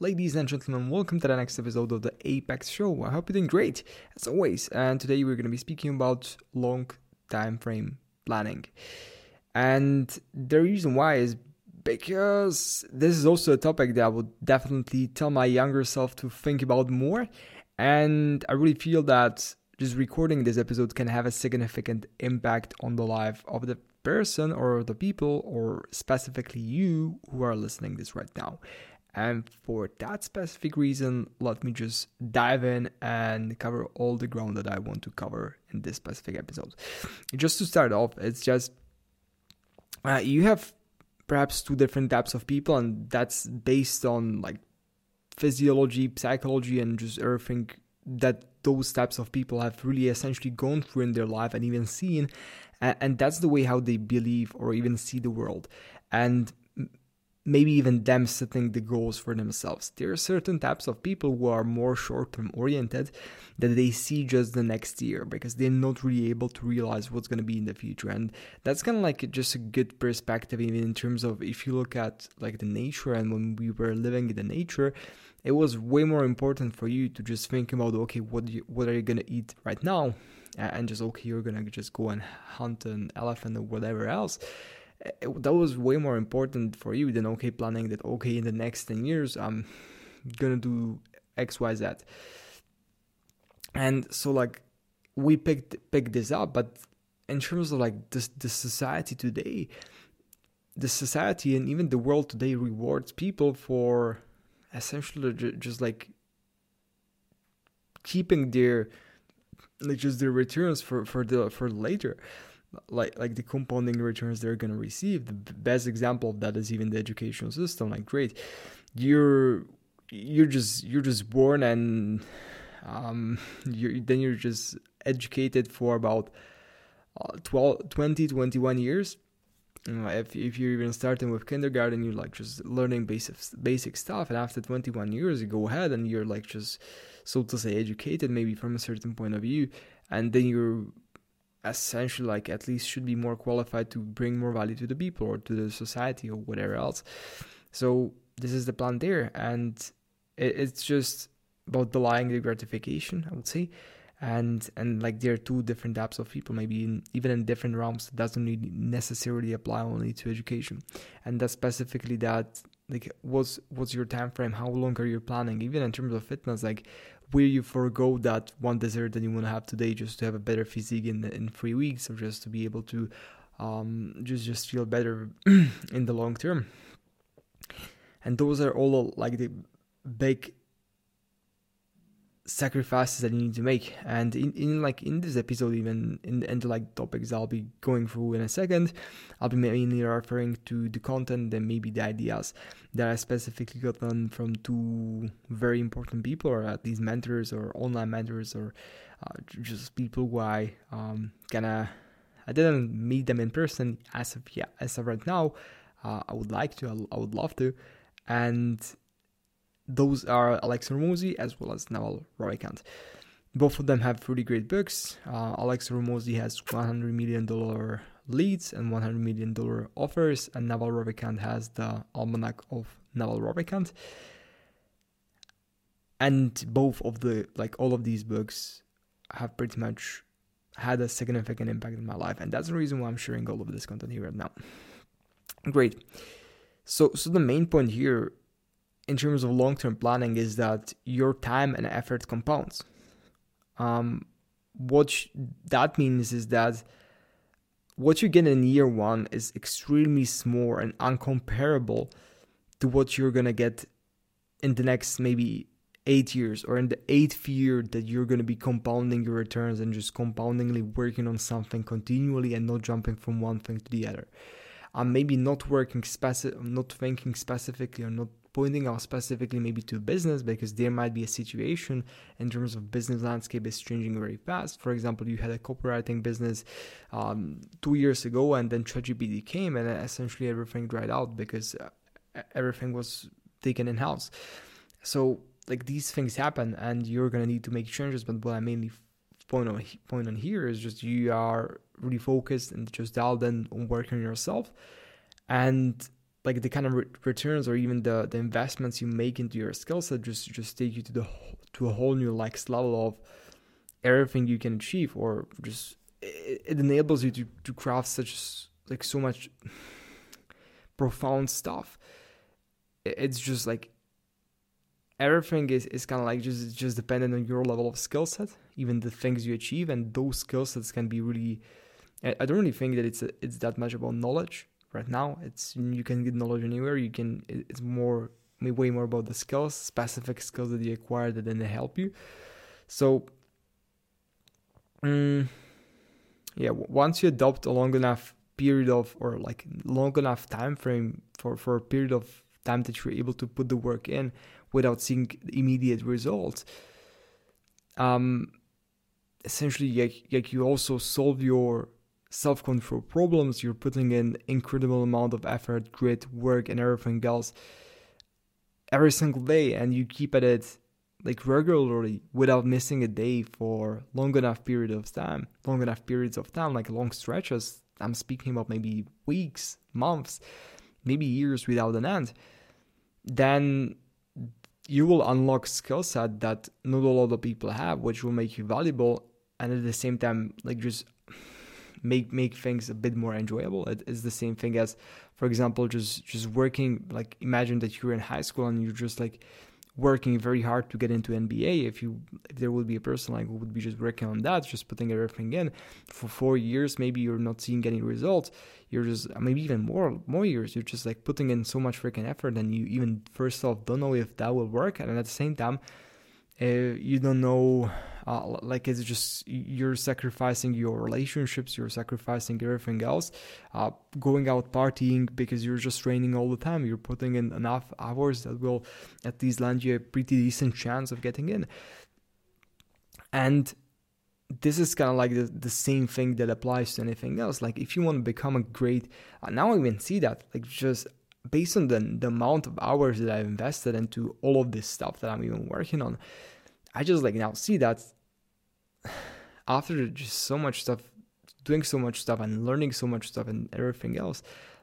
Ladies and gentlemen, welcome to the next episode of the Apex Show. I hope you're doing great, as always. And today we're going to be speaking about long time frame planning. And the reason why is because this is also a topic that I would definitely tell my younger self to think about more. And I really feel that just recording this episode can have a significant impact on the life of the person or the people or specifically you who are listening this right now. And for that specific reason, let me just dive in and cover all the ground that I want to cover in this specific episode. Just to start off, it's just uh, you have perhaps two different types of people, and that's based on like physiology, psychology, and just everything that those types of people have really essentially gone through in their life and even seen. And that's the way how they believe or even see the world. And maybe even them setting the goals for themselves. There are certain types of people who are more short term oriented that they see just the next year because they're not really able to realize what's going to be in the future. And that's kind of like just a good perspective, even in terms of if you look at like the nature and when we were living in the nature. It was way more important for you to just think about okay, what you, what are you gonna eat right now, and just okay, you're gonna just go and hunt an elephant or whatever else Eh, that was way more important for you than okay planning that okay in the next 10 years i'm gonna do xyz and so like we picked picked this up but in terms of like this the society today the society and even the world today rewards people for essentially just like keeping their like just their returns for for the for later like like the compounding returns they're going to receive the best example of that is even the educational system like great. You're you're just you're just born and um you then you're just educated for about uh, 12 20 21 years. If, if you're even starting with kindergarten you're like just learning basic basic stuff and after 21 years you go ahead and you're like just so to say educated maybe from a certain point of view and then you're essentially like at least should be more qualified to bring more value to the people or to the society or whatever else. So this is the plan there and it, it's just about delaying the gratification i would say. And and like there are two different types of people maybe in, even in different realms that doesn't necessarily apply only to education. And that's specifically that like what's what's your time frame how long are you planning? Even in terms of fitness like will you forego that one dessert that you want to have today just to have a better physique in in three weeks or just to be able to um, just just feel better in the long term? And those are all like the big sacrifices that you need to make. And in, in like in this episode even in, the like topics i'll be going through in a second i'll be mainly referring to the content and maybe the ideas that i specifically gotten from two very important people or at least mentors or online mentors or uh, just people who i um gonna i didn't meet them in person as of yeah as of right now. Uh, i would like to I would love to. And those are Alex Hormozi as well as Naval Ravikant. Both of them have really great books. Uh, Alexa Hormozi has 100 million dollar leads and 100 million dollar offers, and Naval Ravikant has the Almanac of Naval Ravikant. And both of the like all of these books have pretty much had a significant impact in my life, and that's the reason why I'm sharing all of this content here right now. Great. So, so the main point here in terms of long term planning is that your time and effort compounds. Um, what sh- that means is that what you get in year one is extremely small and uncomparable to what you're gonna get in the next maybe eight years or in the eighth year that you're gonna be compounding your returns and just compoundingly working on something continually and not jumping from one thing to the other. Um, maybe not working specific, not thinking specifically or not pointing out specifically maybe to business because there might be a situation in terms of business landscape is changing very fast. For example, you had a copywriting business um, two years ago, and then ChatGPT came, and essentially everything dried out because uh, everything was taken in house. So like these things happen, and you're gonna need to make changes. But what I mainly point on point on here is just you are really focused and just dialed in on working on yourself and like the kind of re- returns or even the the investments you make into your skill set just just take you to the to a whole new next level of everything you can achieve or just it, it enables you to to craft such like so much profound stuff. It's just like everything is, is kind of like just just dependent on your level of skill set even the things you achieve and those skill sets can be really i don't really think that it's a, it's that much about knowledge right now it's you can get knowledge anywhere. You can it's more way more about the skills specific skills that you acquire that then they help you. So um, yeah once you adopt a long enough period of or like long enough time frame for for a period of time that you're able to put the work in without seeing immediate results um essentially like, like you also solve your self-control problems you're putting in incredible amount of effort grit work and everything else every single day and you keep at it like regularly without missing a day for long enough period of time long enough periods of time like long stretches i'm speaking about maybe weeks months maybe years without an end then you will unlock skill set that not a lot of people have, which will make you valuable and at the same time like just make make things a bit more enjoyable. It is the same thing as, for example, just just working like imagine that you're in high school and you're just like working very hard to get into NBA. If you if there would be a person like who would be just working on that, just putting everything in for four years, maybe you're not seeing any results. You're just maybe even more more years. You're just like putting in so much freaking effort, and you even first off don't know if that will work, and at the same time, uh, you don't know uh, like it's just you're sacrificing your relationships you're sacrificing everything else uh, going out partying because you're just training all the time you're putting in enough hours that will at least land you a pretty decent chance of getting in. And this is kind of like the, the same thing that applies to anything else. Like if you want to become a great uh, now i even see that like just based on the, the amount of hours that I've invested into all of this stuff that I'm even working on, I just like now see that after just so much stuff, doing so much stuff and learning so much stuff and everything else,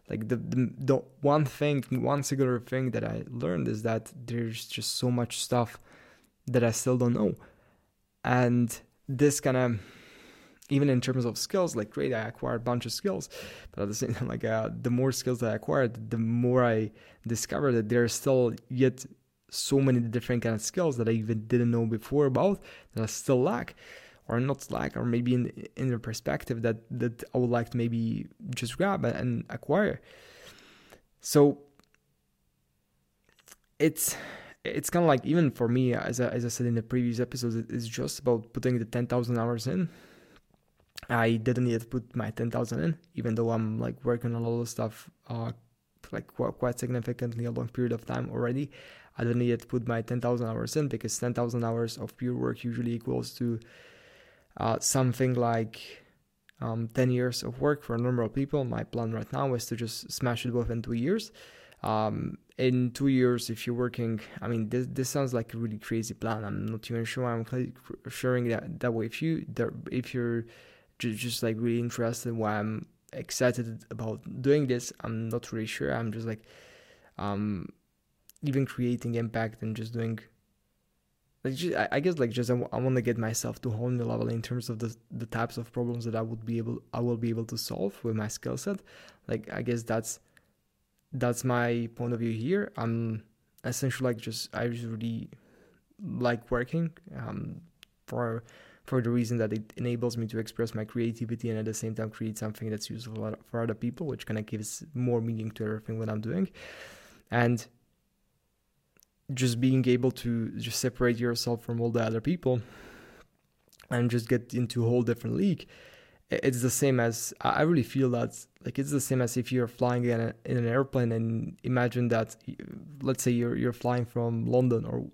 like the, the, the one thing, one singular thing that I learned is that there's just so much stuff that I still don't know. And this kind of even in terms of skills, like great, I acquired a bunch of skills, but at the same time, like uh, the more skills that I acquired, the more I discovered that there are still yet so many different kind of skills that I even didn't know before about that I still lack, or not lack, or maybe in in the perspective that that I would like to maybe just grab and acquire. So it's it's kind of like even for me as I, as I said in the previous episodes it's just about putting the 10,000 hours in I didn't yet put my 10,000 in, even though I'm like working on a lot of stuff uh, like quite, significantly a long period of time already. I didn't need yet to put my 10,000 hours in because 10,000 hours of pure work usually equals to uh, something like um, 10 years of work for normal people. My plan right now is to just smash it within two years. Um, in two years, if you're working, I mean, this this sounds like a really crazy plan. I'm not even sure I'm sharing that that way. If you if you're just, like really interested why I'm excited about doing this. I'm not really sure. I'm just like um even creating impact and just doing like just, I, I guess like just I, w- I want to get myself to a whole new level in terms of the the types of problems that I would be able I will be able to solve with my skill set. Like I guess that's that's my point of view here. I'm essentially like just I just really like working um for for the reason that it enables me to express my creativity and at the same time create something that's useful for other people, which kind of gives more meaning to everything that I'm doing. And just being able to just separate yourself from all the other people and just get into a whole different league it's the same as I really feel that like it's the same as if you're flying in, a, in an airplane and imagine that let's say you're you're flying from London or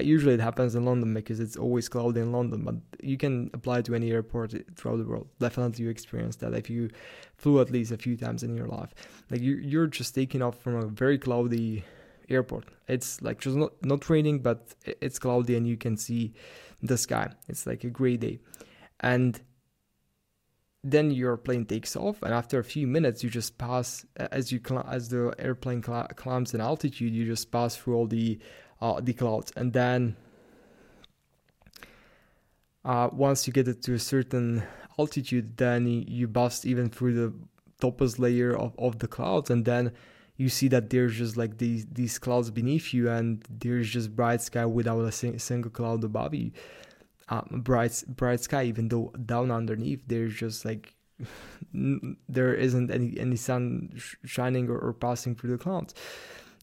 usually it happens in London because it's always cloudy in London but you can apply to any airport throughout the world. Definitely you experience that if you flew at least a few times in your life. Like you you're just taking off from a very cloudy airport. It's like just not not raining but it's cloudy and you can see the sky. It's like a gray day. And then your plane takes off and after a few minutes you just pass as you cl- as the airplane cl- climbs in altitude you just pass through all the uh, the clouds. And then uh, once you get it to a certain altitude then you bust even through the topmost layer of, of the clouds and then you see that there's just like these these clouds beneath you and there's just bright sky without a sing- single cloud above you um, bright bright sky even though down underneath there's just like there isn't any any sun sh- shining or, or, passing through the clouds.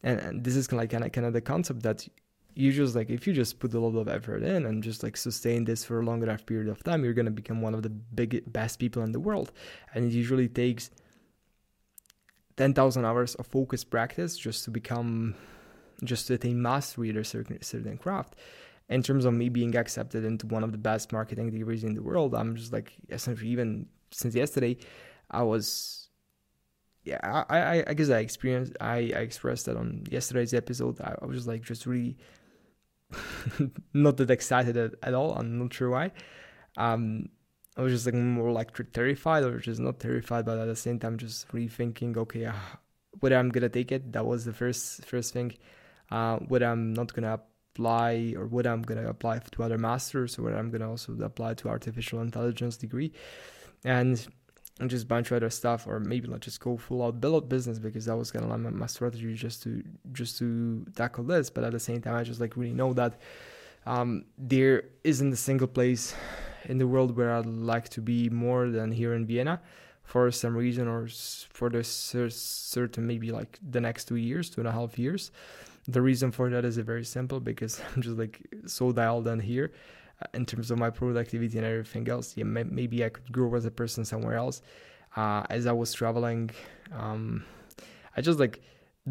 And, and this is like kind of kind of the concept that you just like if you just put a lot of effort in and just like sustain this for a long enough period of time you're going to become one of the big best people in the world. And it usually takes 10,000 hours of focused practice just to become just to attain mastery at a certain, certain craft in terms of me being accepted into one of the best marketing degrees in the world, I'm just like essentially even since yesterday, I was yeah, I, I, I guess I experienced I, I expressed that on yesterday's episode. I, I was just like just really not that excited at, at, all. I'm not sure why. Um, I was just like more like terrified or just not terrified, but at the same time just rethinking, okay, uh, whether I'm gonna take it. That was the first first thing. Uh, whether I'm not gonna apply or what I'm going to apply to other masters or what I'm going to also apply to artificial intelligence degree and and just bunch of other stuff or maybe not just go full out build business because that was kind of like my strategy just to just to tackle this but at the same time I just like really know that um, there isn't a single place in the world where I'd like to be more than here in Vienna for some reason or for the certain maybe like the next two years two and a half years the reason for that is very simple because I'm just like so dialed in here uh, in terms of my productivity and everything else. Yeah, maybe I could grow as a person somewhere else. Uh, as I was traveling, um, I just like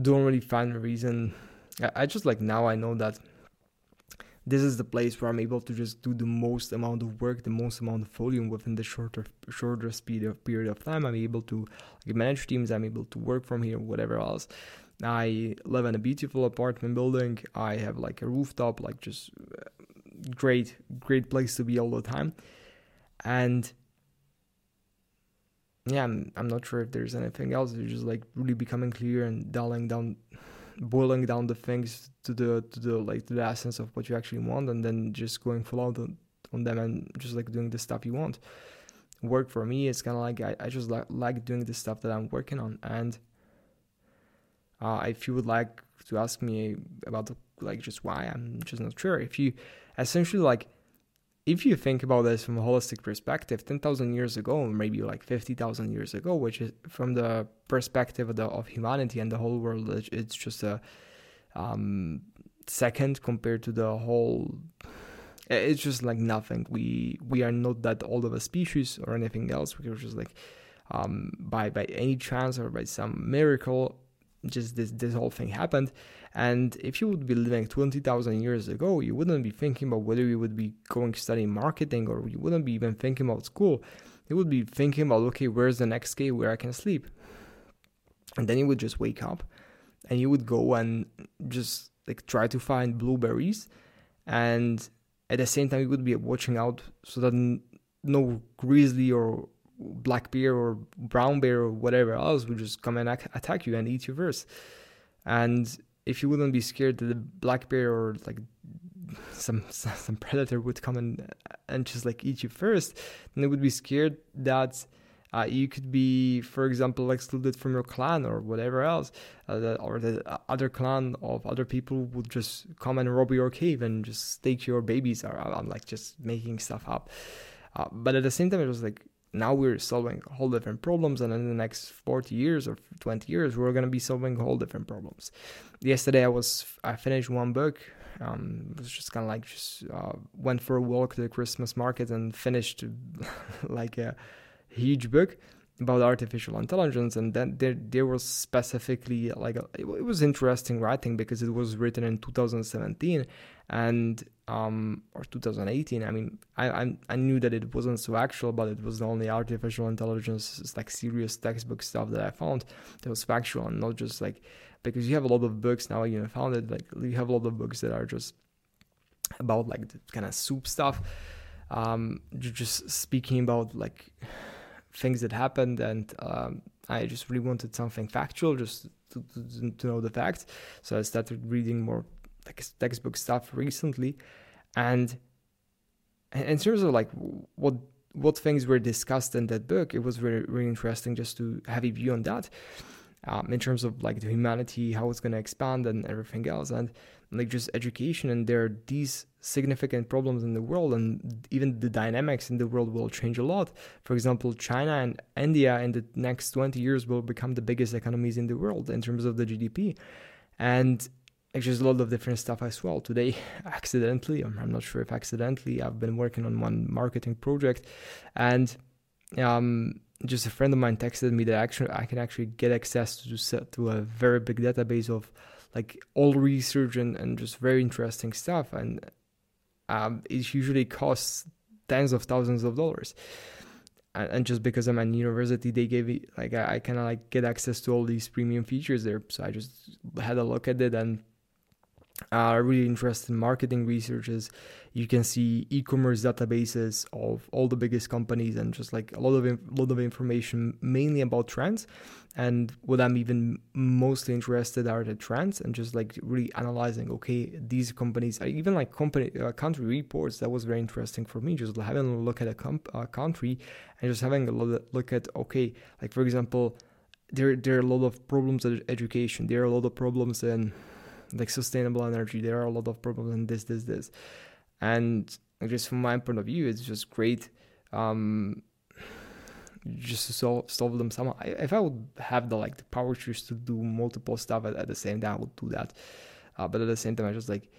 don't really find a reason. I, just like now I know that this is the place where I'm able to just do the most amount of work, the most amount of volume within the shorter shorter speed of period of time. I'm able to like, manage teams. I'm able to work from here, whatever else. I live in a beautiful apartment building. I have like a rooftop, like just uh, great, great place to be all the time. And yeah, I'm, I'm not sure if there's anything else. It's just like really becoming clear and dialing down, boiling down the things to the to the like to the essence of what you actually want, and then just going full out on, on them and just like doing the stuff you want. Work for me it's kind of like I, I just like like doing the stuff that I'm working on and uh, if you would like to ask me about like just why, I'm just not sure. If you essentially like, if you think about this from a holistic perspective, ten thousand years ago, maybe like fifty thousand years ago, which is from the perspective of, the, of humanity and the whole world, it's just a um, second compared to the whole it's just like nothing. We we are not that old of a species or anything else. We're just like um, by by any chance or by some miracle, just this this whole thing happened. And if you would be living 20,000 years ago you wouldn't be thinking about whether you would be going to study marketing or you wouldn't be even thinking about school. You would be thinking about okay where's the next cave where I can sleep? And then you would just wake up and you would go and just like try to find blueberries. And at the same time you would be watching out so that no grizzly or black bear or brown bear or whatever else would just come and attack you and eat you first. And if you wouldn't be scared that the black bear or like some some predator would come and and just like eat you first, then you would be scared that uh, you could be, for example, excluded from your clan or whatever else, uh, or the other clan of other people would just come and rob your cave and just take your babies. Or I'm like just making stuff up, uh, but at the same time, it was like now we're solving whole different problems and in the next 40 years or 20 years we're going to be solving whole different problems. Yesterday i was i finished one book um, it was just kind of like just uh, went for a walk to the christmas market and finished like a huge book about artificial intelligence and then there there was specifically like a, it was interesting writing because it was written in 2017 and um or 2018 i mean I, I i knew that it wasn't so actual but it was the only artificial intelligence like serious textbook stuff that i found that was factual and not just like because you have a lot of books now you know found it like you have a lot of books that are just about like kind of soup stuff um just speaking about like things that happened, and um, I just really wanted something factual, just to, to, to know the facts. So I started reading more textbook stuff recently, and in terms of like what what things were discussed in that book, it was really really interesting just to have a view on that. Um, in terms of like the humanity, how it's going to expand and everything else, and like just education, and there are these significant problems in the world, and even the dynamics in the world will change a lot. For example, China and India in the next 20 years will become the biggest economies in the world in terms of the GDP, and just a lot of different stuff as well. Today, accidentally, I'm not sure if accidentally, I've been working on one marketing project, and um, just a friend of mine texted me that actually I can actually get access to to a very big database of like all research and, and just very interesting stuff, and um, it usually costs tens of thousands of dollars. And, and just because I'm at university, they gave me like I, I kind of like get access to all these premium features there. So I just had a look at it and uh, really interested in marketing researches. You can see e-commerce databases of all the biggest companies and just like a lot of a lot of information, mainly about trends. And what I'm even mostly interested are the trends and just like really analyzing. Okay, these companies, even like company uh, country reports. That was very interesting for me. Just having a look at a comp- uh, country and just having a look at okay, like for example, there there are a lot of problems in education. There are a lot of problems in like sustainable energy. There are a lot of problems and this, this, this, and just from my point of view, it's just great. Um, just to solve, solve them somehow. If I would have the like the power just to do multiple stuff at, at the same time, I would do that. Uh, but at the same time, I just like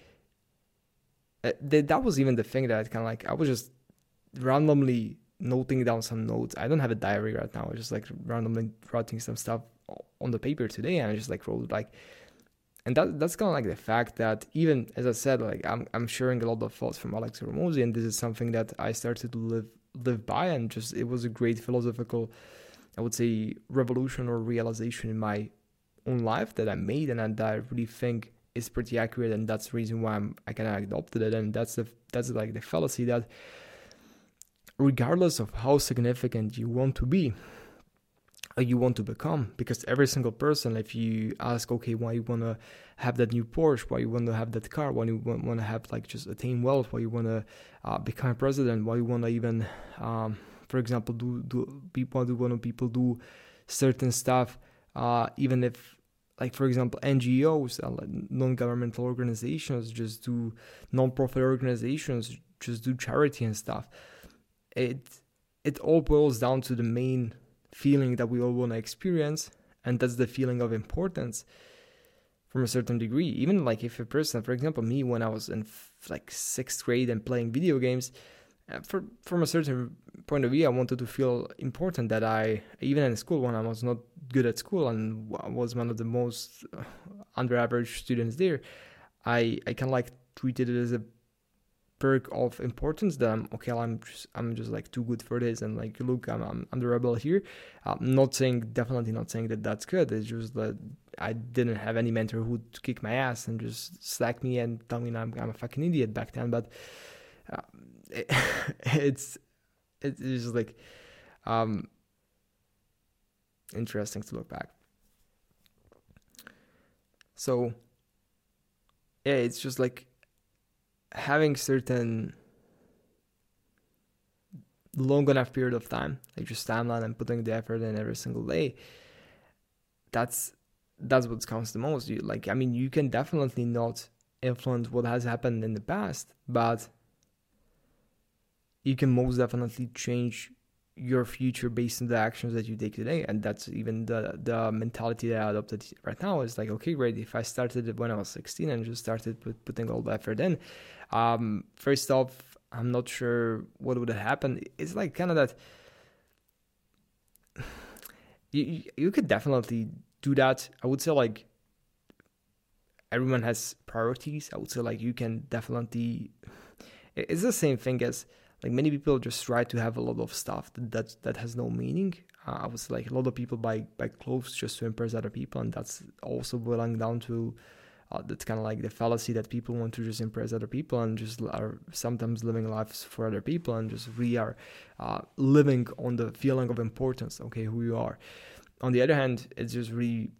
uh, that. That was even the thing that I kind of like. I was just randomly noting down some notes. I don't have a diary right now. I just like randomly writing some stuff on the paper today, and I just like wrote like and that that's kind of like the fact that even as I said, like I'm I'm sharing a lot of thoughts from Alex Hormozi, and this is something that I started to live live by, and just it was a great philosophical, I would say, revolution or realization in my own life that I made, and that I really think is pretty accurate, and that's the reason why I'm I kind of adopted it, and that's the that's like the fallacy that regardless of how significant you want to be you want to become because every single person if you ask okay why you want to have that new porsche? Why you want to have that car? Why you want to have like just attain wealth? Why you want to uh, become president? Why you want to even um, for example do do people do want people do certain stuff uh, even if like for example ngos uh, non-governmental organizations just do non-profit organizations just do charity and stuff. It it all boils down to the main feeling that we all want to experience and that's the feeling of importance from a certain degree. Even like if a person for example me when i was in f- like sixth grade and playing video games uh, for, from a certain point of view i wanted to feel important that i even in school when i was not good at school and was one of the most uh, under average students there i i kind of like treated it as a perk of importance that I'm okay. I'm just I'm just like too good for this, and like look, I'm I'm, I'm the rebel here. I'm not saying definitely not saying that that's good. It's just that I didn't have any mentor who would kick my ass and just slack me and tell me I'm I'm a fucking idiot back then. But uh, it, it's it's just like um interesting to look back. So yeah, it's just like having certain long enough period of time, like just timeline and putting the effort in every single day, that's that's what counts the most. You like I mean you can definitely not influence what has happened in the past, but you can most definitely change your future based on the actions that you take today. And that's even the the mentality that i adopted right now is like okay great. If i started it when i was 16 and just started put, putting all the effort in um first off i'm not sure what would have happened. It's like kind of that you you could definitely do that. I would say like everyone has priorities. I would say like you can definitely it's the same thing as like many people just try to have a lot of stuff that that, that has no meaning. Uh, i was like a lot of people buy buy clothes just to impress other people and that's also boiling down to uh, that's kind of like the fallacy that people want to just impress other people and just are sometimes living lives for other people and just we are uh, living on the feeling of importance okay who you are. On the other hand it's just really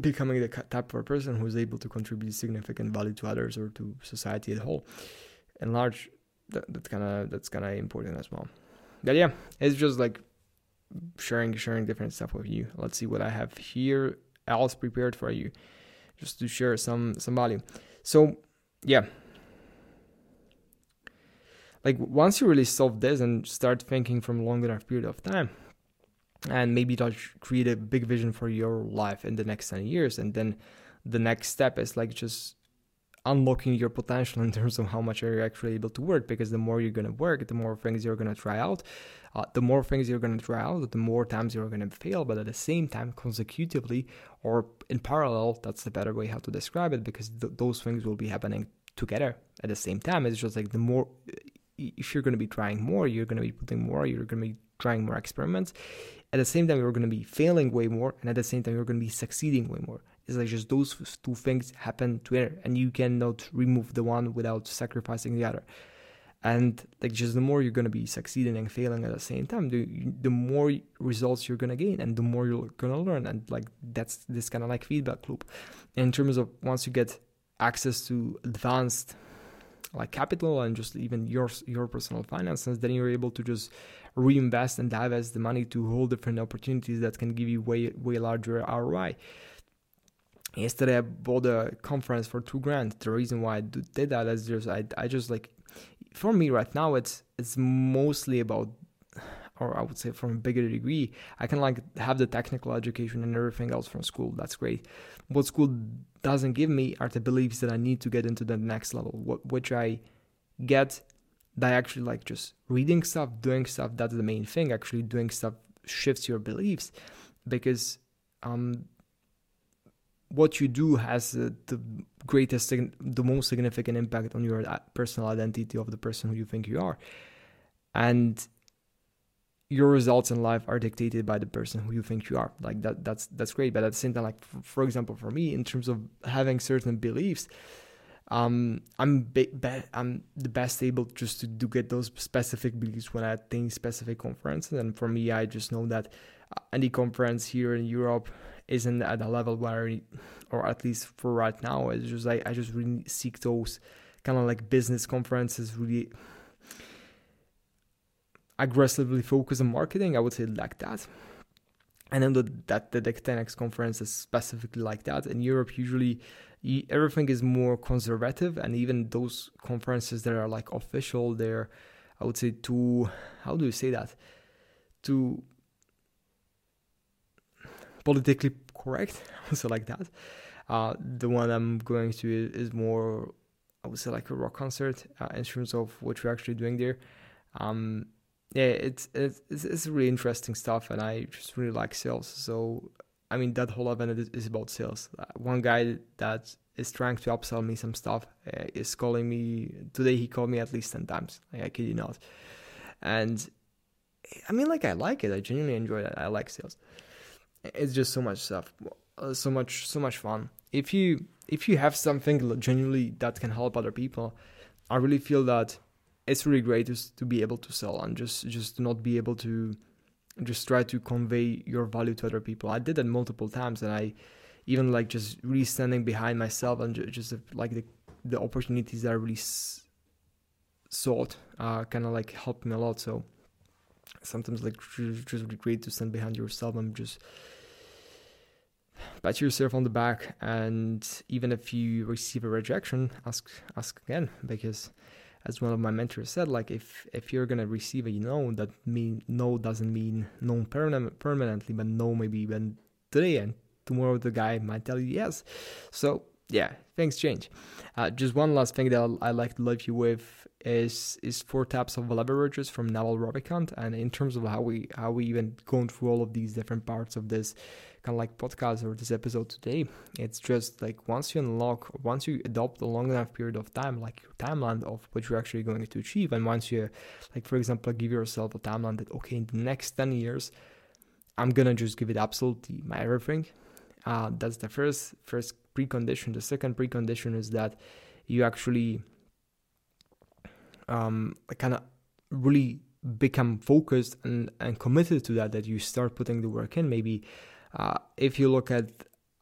becoming the type of person who's able to contribute significant value to others or to society as a whole. In large that, that's kind of that's kind of important as well but yeah it's just like sharing sharing different stuff with you let's see what i have here else prepared for you just to share some some value. So yeah. Like once you really solve this and start thinking from a long enough period of time, and maybe that create a big vision for your life in the next 10 years and then the next step is like just unlocking your potential in terms of how much are you actually able to work because the more you're going to work the more things you're going to try out uh, the more things you're going to try out the more times you're going to fail but at the same time consecutively or in parallel that's the better way how to describe it because th- those things will be happening together at the same time. It's just like the more if you're going to be trying more you're going to be putting more you're going to be trying more experiments at the same time you're going to be failing way more and at the same time you're going to be succeeding way more. It's like just those two things happen together and you cannot remove the one without sacrificing the other. And like just the more you're going to be succeeding and failing at the same time the, the more results you're going to gain and the more you're going to learn and like that's this kind of like feedback loop. In terms of once you get access to advanced like capital and just even your your personal finances then you're able to just reinvest and divest the money to whole different opportunities that can give you way way larger ROI yesterday I bought a conference for two grand. The reason why I did that is just I I just like for me right now it's it's mostly about or I would say from a bigger degree, I can like have the technical education and everything else from school. That's great. What school doesn't give me are the beliefs that I need to get into the next level, what, which I get by actually like just reading stuff, doing stuff. That's the main thing. Actually, doing stuff shifts your beliefs because um, what you do has uh, the greatest, the most significant impact on your uh, personal identity of the person who you think you are. And your results in life are dictated by the person who you think you are. Like that, that's that's great. But at the same time, like for, for example, for me, in terms of having certain beliefs, um, I'm be, be, I'm the best able just to, get those specific beliefs when I attend specific conferences. And for me, I just know that uh, any conference here in Europe isn't at a level where, or at least for right now, it's just like I just really seek those kind of like business conferences, really aggressively focus on marketing. I would say like that. And then the, that the 10x conference is specifically like that. In Europe, usually everything is more conservative, and even those conferences that are like official, they're I would say too how do you say that? Too politically correct, so like that. Uh, the one I'm going to is more, I would say, like a rock concert uh, in terms of what we're actually doing there. Um, yeah, it's, it's it's really interesting stuff, and I just really like sales. So, I mean, that whole event is, is about sales. Uh, one guy that is trying to upsell me some stuff uh, is calling me today. He called me at least ten times. Like, I kid you not. And I mean, like, I like it. I genuinely enjoy it. I like sales it's just so much stuff uh, so much so much fun if you if you have something genuinely that can help other people i really feel that it's really great to, to be able to sell and just just not be able to just try to convey your value to other people. I did that multiple times and i even like just really standing behind myself and just, like the the opportunities that i really s- sought uh, kind of like helped me a lot. So sometimes like just really great to stand behind yourself and just pat yourself on the back and even if you receive a rejection ask ask again because as one of my mentors said like if if you're gonna receive a no that mean no doesn't mean no permanent permanently but no maybe even today and tomorrow the guy might tell you yes. So yeah things change. Uh, just one last thing that i like to leave you with is is four types of leverages from Naval Ravikant and in terms of how we how we even going through all of these different parts of this kind of like podcast or this episode today. It's just like once you unlock, once you adopt a long enough period of time, like your timeline of what you're actually going to achieve, and once you, like for example, give yourself a timeline that okay, in the next ten years, I'm gonna just give it absolutely my everything. Uh, that's the first first precondition. The second precondition is that you actually um, kind of really become focused and, and committed to that, that you start putting the work in. Maybe uh, if you look at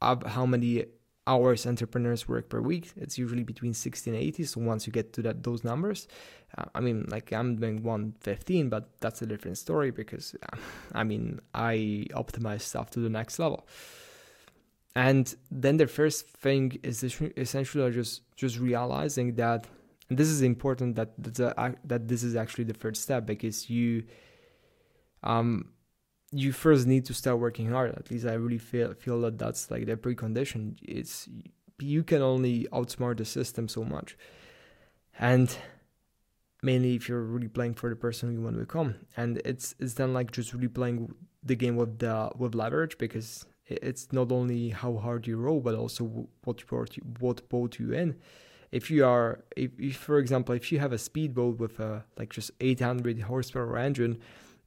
how many hours entrepreneurs work per week, it's usually between 60 and 80. So once you get to that those numbers, uh, I mean, like I'm doing 115, but that's a different story because, uh, I mean, I optimize stuff to the next level. And then the first thing is essentially just just realizing that and this is important that that, that this is actually the first step because you um you first need to start working hard. At least i really feel feel that that's like the precondition. It's you can only outsmart the system so much. And mainly if you're really playing for the person you want to become. And it's it's then like just really playing the game with the with leverage because it's not only how hard you roll but also what boat you, what boat you in. If you are if, if for example if you have a speedboat with a like just 800 horsepower engine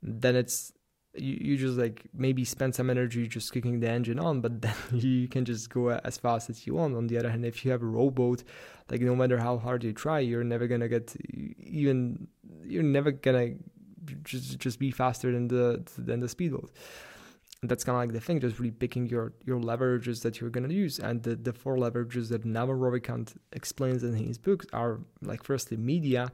then it's you, you just like maybe spend some energy just kicking the engine on but then you can just go as fast as you want on the other hand if you have a rowboat like no matter how hard you try you're never gonna get even you're never gonna just just be faster than the than the speedboat that's kind of like the thing, just really picking your your leverages that you're gonna use. And the, the four leverages that Ravikant explains in his books are like firstly media,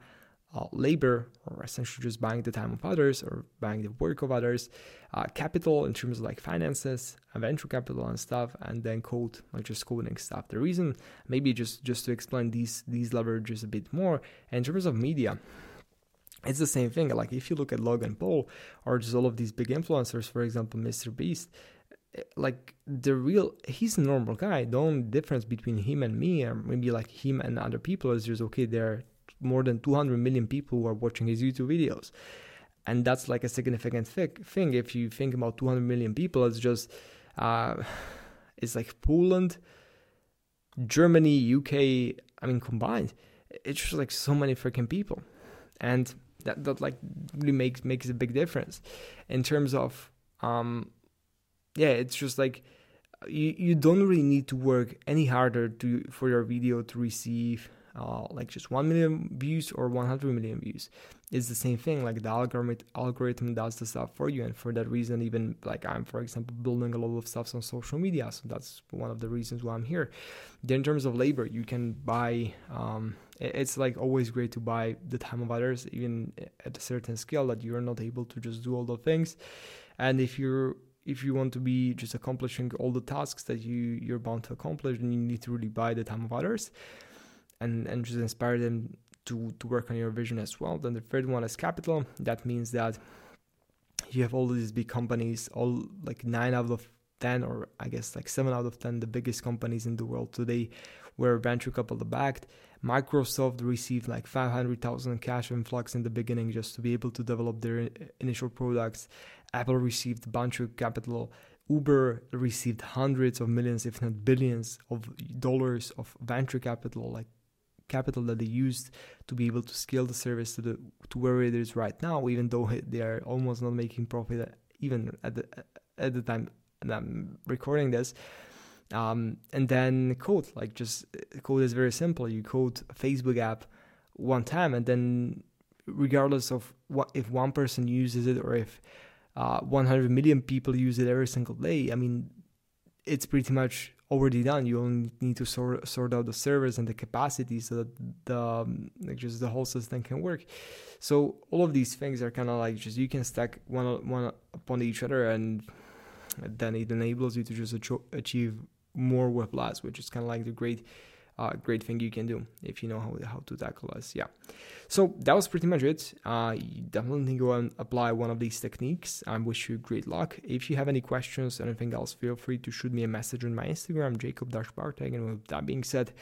uh, labor, or essentially just buying the time of others or buying the work of others, uh, capital in terms of like finances, venture capital and stuff, and then code, like just coding stuff. The reason, maybe just just to explain these these leverages a bit more, in terms of media, it's the same thing. Like if you look at Logan Paul or just all of these big influencers, for example, Mr. Beast, eh, like the real he's a normal guy. The only difference between him and me, or maybe like him and other people, is just okay. There are more than 200 million people who are watching his YouTube videos, and that's like a significant thing. If you think about 200 million people, it's just uh, it's like Poland, Germany, UK. I mean combined, it's just like so many freaking people, and that that like really makes makes a big difference in terms of um yeah it's just like you you don't really need to work any harder to for your video to receive uh, like just 1 million views or 100 million views. It's the same thing like the algorithm algorithm does the stuff for you and for that reason even like i'm for example building a lot of stuff on social media so that's one of the reasons why i'm here. Then in terms of labor you can buy um, it's like always great to buy the time of others even at a certain scale that you're not able to just do all the things. And if you're if you want to be just accomplishing all the tasks that you you're bound to accomplish then you need to really buy the time of others and and just inspire them to to work on your vision as well then the third one is capital that means that you have all these big companies all like nine out of 10 or i guess like 7 out of 10 the biggest companies in the world today were venture capital backed Microsoft received like 500,000 cash influx in the beginning just to be able to develop their initial products. Apple received a bunch of capital. Uber received hundreds of millions, if not billions, of dollars of venture capital, like capital that they used to be able to scale the service to the to where it is right now. Even though they are almost not making profit, even at the at the time I'm recording this. Um, and then code, like just code is very simple. You code a Facebook app one time, and then regardless of what if one person uses it or if uh, 100 million people use it every single day, I mean, it's pretty much already done. You only need to sort sort out the servers and the capacity so that the um, like just the whole system can work. So all of these things are kind of like just you can stack one one upon each other, and then it enables you to just achieve more with less, which is kind of like the great, uh, great thing you can do if you know how, how to tackle us. Yeah. So that was pretty much it. Uh, definitely go and apply one of these techniques. I wish you great luck. If you have any questions, anything else, feel free to shoot me a message on my Instagram, Jacob Bartek. And with that being said,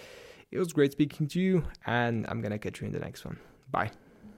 it was great speaking to you, and I'm gonna catch you in the next one. Bye.